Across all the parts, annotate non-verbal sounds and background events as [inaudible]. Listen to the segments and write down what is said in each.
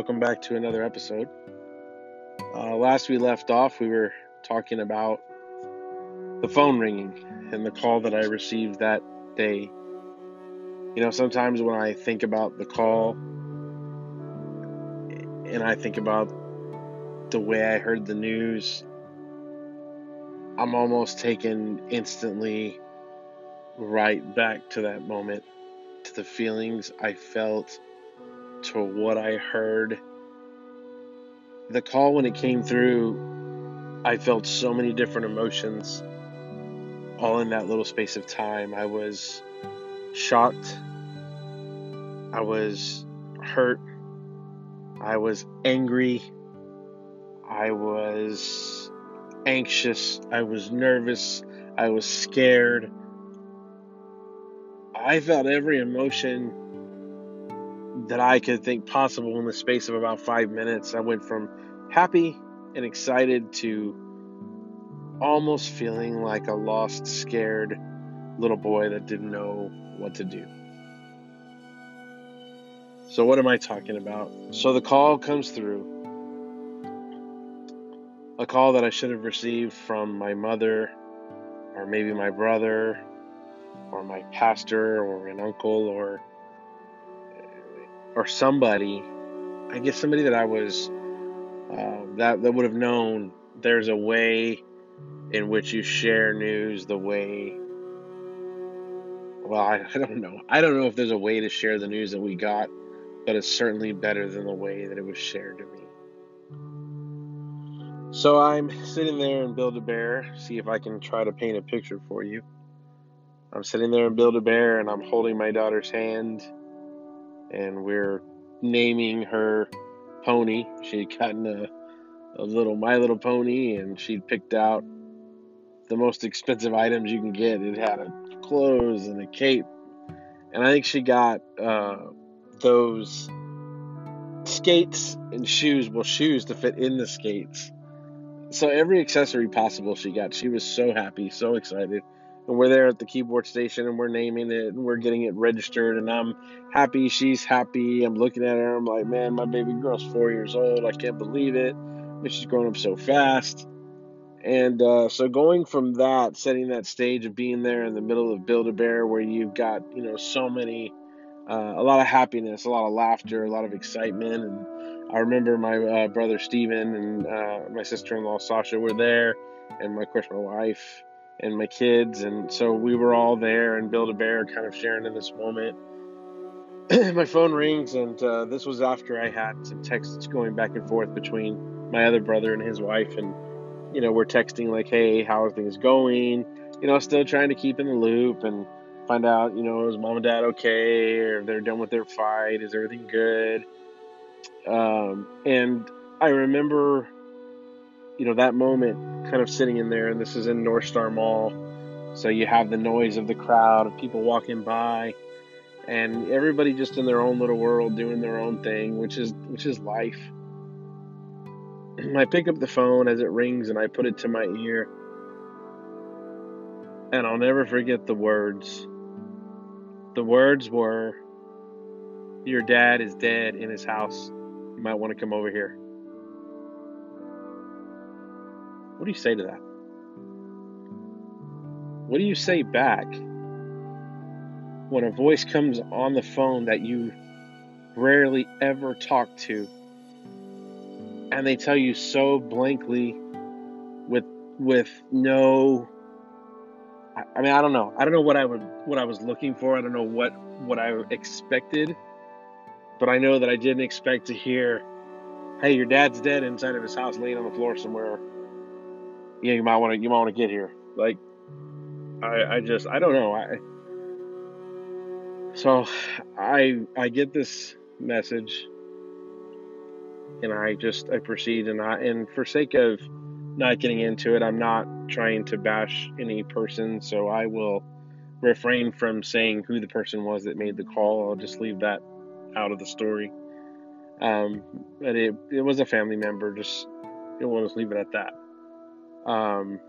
welcome back to another episode. Uh, last we left off, we were talking about the phone ringing and the call that I received that day. You know, sometimes when I think about the call and I think about the way I heard the news, I'm almost taken instantly right back to that moment, to the feelings I felt to what I heard. The call, when it came through, I felt so many different emotions all in that little space of time. I was shocked. I was hurt. I was angry. I was anxious. I was nervous. I was scared. I felt every emotion that I could think possible in the space of about five minutes. I went from happy and excited to almost feeling like a lost, scared little boy that didn't know what to do. So, what am I talking about? So, the call comes through. A call that I should have received from my mother, or maybe my brother, or my pastor, or an uncle, or or somebody, I guess somebody that I was uh, that that would have known there's a way in which you share news the way. Well, I, I don't know. I don't know if there's a way to share the news that we got, but it's certainly better than the way that it was shared to me. So I'm sitting there and Build a Bear, see if I can try to paint a picture for you. I'm sitting there and Build a Bear and I'm holding my daughter's hand and we're naming her pony. She had gotten a, a little My Little Pony, and she'd picked out the most expensive items you can get. It had a clothes and a cape, and I think she got uh, those skates and shoes. Well, shoes to fit in the skates. So every accessory possible she got. She was so happy, so excited and we're there at the keyboard station and we're naming it and we're getting it registered. And I'm happy she's happy. I'm looking at her. I'm like man my baby girl's four years old. I can't believe it. She's growing up so fast. And uh, so going from that setting that stage of being there in the middle of Build a Bear where you've got you know so many uh, a lot of happiness a lot of laughter a lot of excitement. And I remember my uh, brother Steven and uh, my sister-in-law Sasha were there. And my, of course my wife and my kids. And so we were all there and Build a Bear kind of sharing in this moment. [clears throat] my phone rings, and uh, this was after I had some texts going back and forth between my other brother and his wife. And, you know, we're texting like, hey, how are things going? You know, still trying to keep in the loop and find out, you know, is mom and dad okay? Or they're done with their fight? Is everything good? Um, and I remember you know that moment kind of sitting in there and this is in north star mall. So you have the noise of the crowd of people walking by and everybody just in their own little world doing their own thing which is which is life. [clears throat] I pick up the phone as it rings and i put it to my ear and i'll never forget the words. The words were your dad is dead in his house. You might want to come over here What do you say to that? What do you say back when a voice comes on the phone that you rarely ever talk to and they tell you so blankly with with no I mean I don't know. I don't know what I would what I was looking for. I don't know what what I expected. But I know that I didn't expect to hear, "Hey, your dad's dead inside of his house laying on the floor somewhere." Yeah, you might want to you might want to get here. Like, I I just I don't know. I so I I get this message, and I just I proceed and I and for sake of not getting into it, I'm not trying to bash any person, so I will refrain from saying who the person was that made the call. I'll just leave that out of the story. Um, but it it was a family member. Just we'll just leave it at that. Um,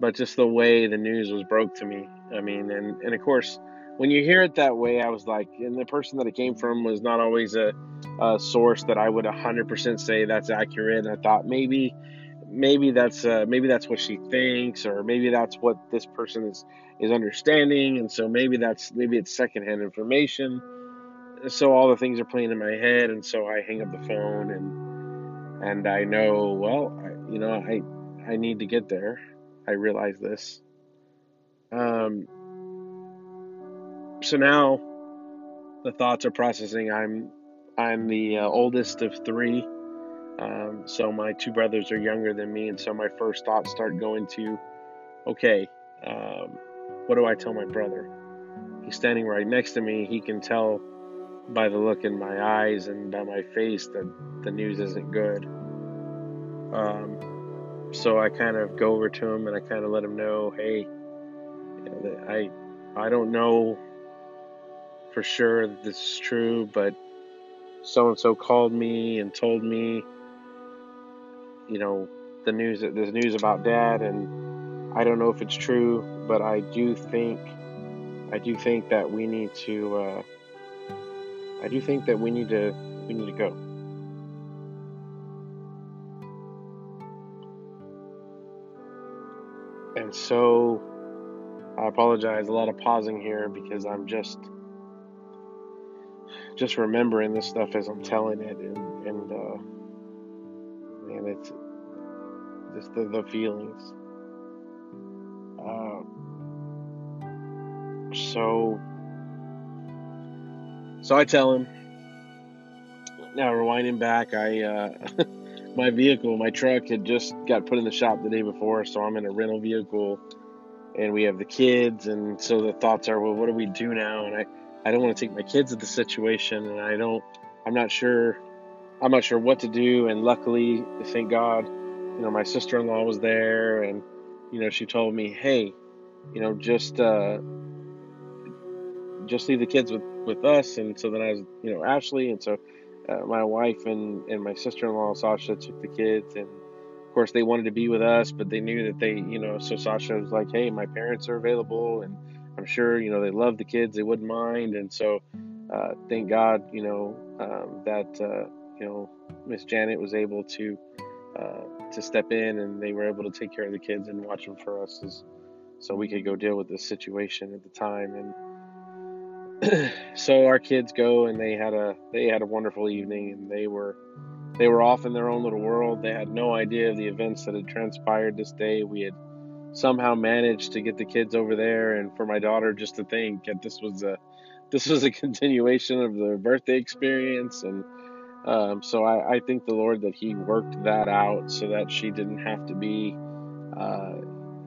but just the way the news was broke to me. I mean, and, and of course, when you hear it that way, I was like, and the person that it came from was not always a a source that I would 100% say that's accurate. And I thought maybe, maybe that's uh, maybe that's what she thinks, or maybe that's what this person is is understanding, and so maybe that's maybe it's secondhand information. So all the things are playing in my head, and so I hang up the phone, and and I know, well, I, you know, I I need to get there. I realize this. Um, so now the thoughts are processing. I'm I'm the uh, oldest of three. Um, so my two brothers are younger than me, and so my first thoughts start going to, okay, um, what do I tell my brother? He's standing right next to me. He can tell by the look in my eyes and by my face that the news isn't good. Um, so I kind of go over to him and I kind of let him know, hey, I I don't know for sure that this is true, but so and so called me and told me, you know, the news the news about dad, and I don't know if it's true, but I do think I do think that we need to uh, I do think that we need to we need to go. And so I apologize, a lot of pausing here because I'm just just remembering this stuff as I'm telling it, and and uh, and it's just the, the feelings. Uh, so so I tell him. Now rewinding back, I uh, [laughs] my vehicle, my truck had just got put in the shop the day before, so I'm in a rental vehicle, and we have the kids, and so the thoughts are, well, what do we do now? And I I don't want to take my kids to the situation, and I don't. I'm not sure. I'm not sure what to do. And luckily, thank God, you know, my sister-in-law was there, and you know, she told me, hey, you know, just uh, just leave the kids with with us. And so then I was, you know, Ashley, and so uh, my wife and and my sister-in-law Sasha took the kids, and of course they wanted to be with us, but they knew that they, you know, so Sasha was like, hey, my parents are available, and I'm sure you know they love the kids, they wouldn't mind, and so uh, thank God, you know, um, that uh, you know Miss Janet was able to uh, to step in, and they were able to take care of the kids and watch them for us, as, so we could go deal with this situation at the time, and [clears throat] so our kids go, and they had a they had a wonderful evening, and they were they were off in their own little world. They had no idea of the events that had transpired this day. We had somehow managed to get the kids over there and for my daughter just to think that this was a this was a [laughs] continuation of the birthday experience and um, so I, I thank the Lord that He worked that out so that she didn't have to be uh,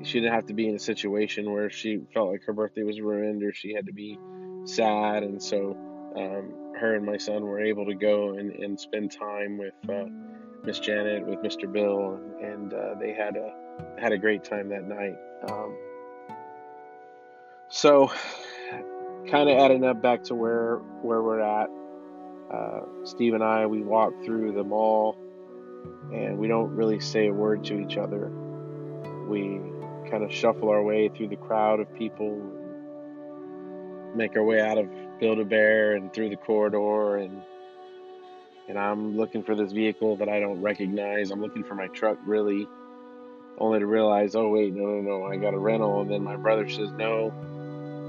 she didn't have to be in a situation where she felt like her birthday was ruined or she had to be sad and so um, her and my son were able to go and, and spend time with uh, Miss Janet with Mr. Bill and, uh, they had a had a great time that night. Um, so, kind of adding up back to where where we're at. Uh, Steve and I, we walk through the mall, and we don't really say a word to each other. We kind of shuffle our way through the crowd of people, make our way out of Build a Bear and through the corridor, and and I'm looking for this vehicle that I don't recognize. I'm looking for my truck, really only to realize, oh wait, no, no, no, I got a rental. And then my brother says, no,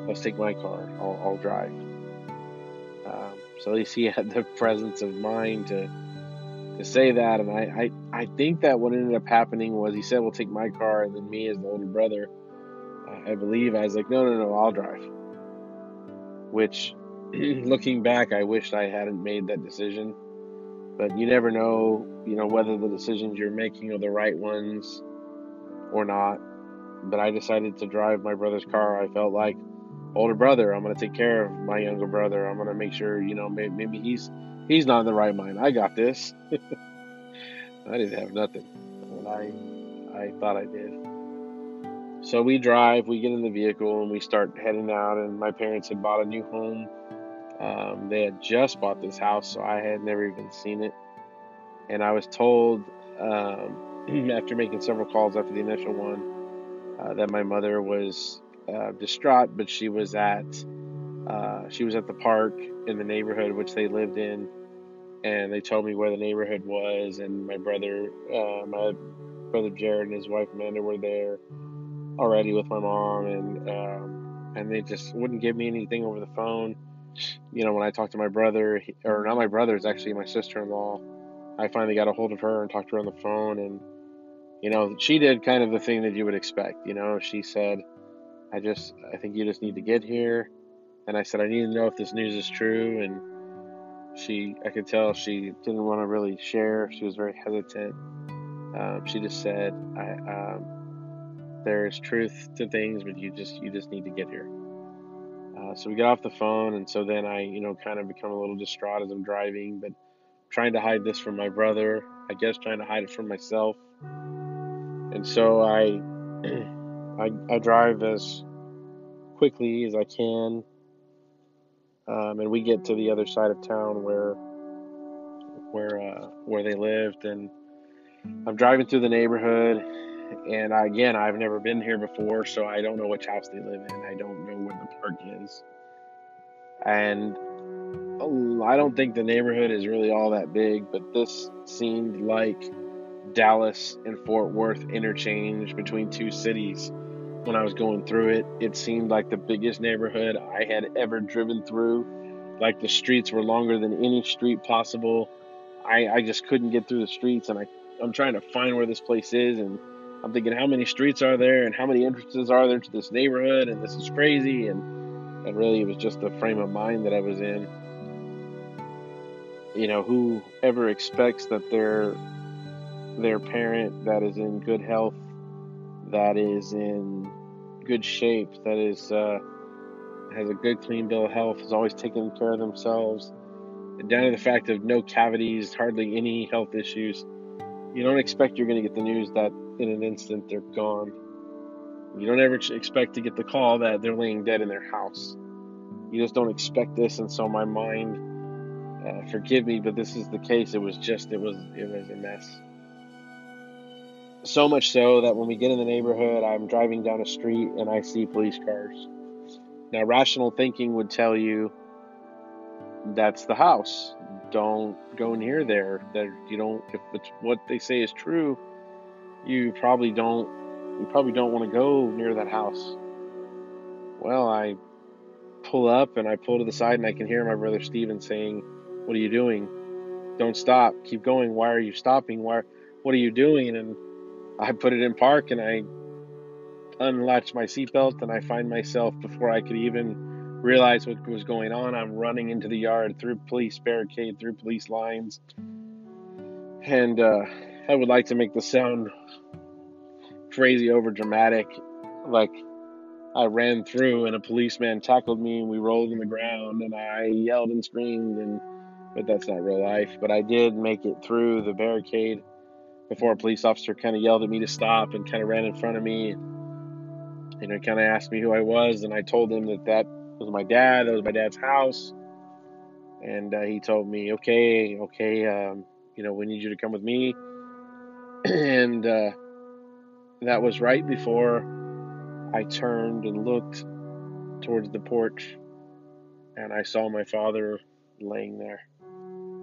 let's take my car. I'll, I'll drive. Um, so at least he [laughs] had the presence of mind to to say that. And I, I, I think that what ended up happening was he said, we'll take my car. And then me as the older brother, uh, I believe, I was like, no, no, no, I'll drive. Which, [clears throat] looking back, I wished I hadn't made that decision. But you never know, you know, whether the decisions you're making are the right ones or not. But I decided to drive my brother's car. I felt like older brother. I'm gonna take care of my younger brother. I'm gonna make sure you know maybe, maybe he's he's not in the right mind. I got this. [laughs] I didn't have nothing, and I I thought I did. So we drive, we get in the vehicle, and we start heading out. And my parents had bought a new home. Um, they had just bought this house, so I had never even seen it. And I was told um, [clears throat] after making several calls after the initial one uh, that my mother was uh, distraught, but she was at uh, she was at the park in the neighborhood which they lived in, and they told me where the neighborhood was, and my brother, uh, my brother Jared and his wife Amanda were there already with my mom, and um, and they just wouldn't give me anything over the phone. You know, when I talked to my brother, or not my brother, it's actually my sister-in-law. I finally got a hold of her and talked to her on the phone, and you know, she did kind of the thing that you would expect. You know, she said, "I just, I think you just need to get here," and I said, "I need to know if this news is true," and she, I could tell she didn't want to really share. She was very hesitant. Um, she just said, I, um, "There is truth to things, but you just, you just need to get here." Uh, so we got off the phone, and so then I, you know, kind of become a little distraught as I'm driving, but trying to hide this from my brother. I guess trying to hide it from myself. And so I, [clears throat] I, I drive as quickly as I can um, and we get to the other side of town where where uh, where they lived, and I'm driving through the neighborhood, and again, I've never been here before, so I don't know which house they live in. I don't know where the park is, and oh, I don't think the neighborhood is really all that big, but this seemed like Dallas and Fort Worth interchange between two cities when I was going through it. It seemed like the biggest neighborhood I had ever driven through. Like the streets were longer than any street possible. I, I just couldn't get through the streets, and I, I'm trying to find where this place is. And I'm thinking, how many streets are there, and how many entrances are there to this neighborhood? And this is crazy. And, and really, it was just the frame of mind that I was in. You know, who ever expects that their their parent that is in good health that is in good shape, that is uh, has a good clean bill of health, is always taking care of themselves, down to the fact of no cavities, hardly any health issues. You don't expect you're going to get the news that in an instant they're gone. You don't ever expect to get the call that they're laying dead in their house. You just don't expect this, and so my mind, uh, forgive me, but this is the case. It was just, it was, it was a mess. So much so that when we get in the neighborhood, I'm driving down a street and I see police cars. Now, rational thinking would tell you that's the house. Don't go near there. That you don't. If it's what they say is true, you probably don't. You probably don't want to go near that house. Well, I pull up and I pull to the side and I can hear my brother Steven saying, "What are you doing? Don't stop. Keep going. Why are you stopping? Why? What are you doing?" And I put it in park and I unlatch my seatbelt and I find myself before I could even realize what was going on. I'm running into the yard through police barricade, through police lines. And uh, I would like to make the sound crazy over dramatic, like I ran through and a policeman tackled me and we rolled on the ground and I yelled and screamed and but that's not real life. But I did make it through the barricade before a police officer kind of yelled at me to stop and kind of ran in front of me. And, you know, kind of asked me who I was, and I told him that that was my dad. That was my dad's house. And uh, he told me, okay, okay, um, you know, we need you to come with me. [clears throat] and uh, that was right before I turned and looked towards the porch, and I saw my father laying there.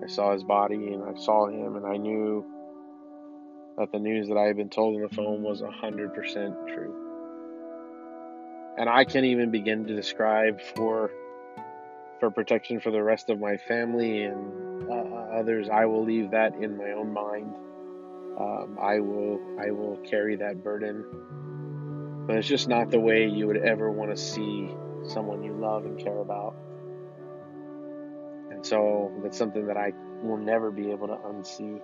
I saw his body, and I saw him, and I knew that the news that I had been told on the phone was 100% true. And I can't even begin to describe for for protection for the rest of my family and uh, others. I will leave that in my own mind. Um, I will I will carry that burden. But it's just not the way you would ever want to see someone you love and care about. And so that's something that I will never be able to unsee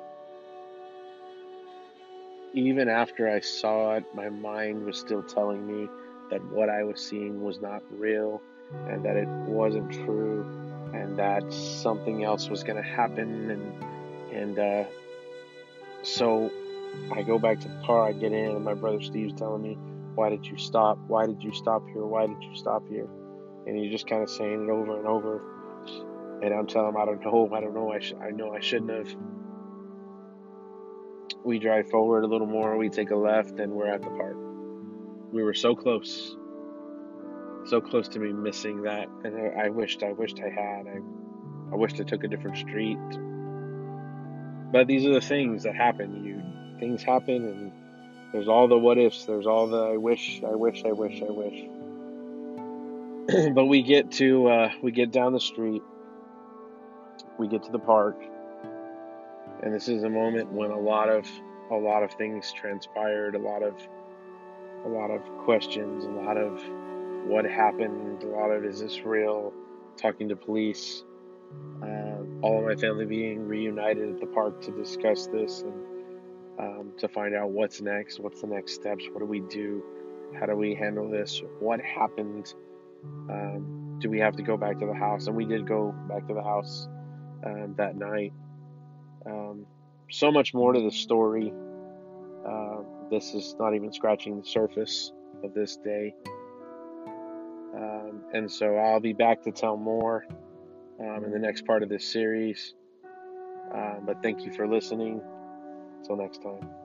even after I saw it, my mind was still telling me that what I was seeing was not real and that it wasn't true and that something else was going to happen and and uh, so I go back to the car, I get in, and my brother Steve's telling me, "Why did you stop? Why did you stop here? Why did you stop here?" And he's just kind of saying it over and over. And I'm telling him, "I don't know. I don't know. I sh- I know I shouldn't have." we drive forward a little more, we take a left, and we're at the park. We were so close, so close to me missing that, and I, wished, I wished I had. I, I wished I took a different street. but these are the things that happen. You things happen, and there's all the what ifs. There's all the I wish, I wish, I wish, I wish. [clears throat] but we get to uh, we get down the street, we get to the park, and this is a moment when a lot of a lot of things transpired, a lot of a lot of questions, a lot of what happened, a lot of is this real, talking to police, uh, all of my family being reunited at the park to discuss this and um, to find out what's next, what's the next steps, what do we do, how do we handle this, what happened, um, do we have to go back to the house? And we did go back to the house um, that night. Um, so much more to the story. Uh, this is not even scratching the surface of this day. Um, and so I'll be back to tell more um, in the next part of this series. Uh, but thank you for listening. Until next time.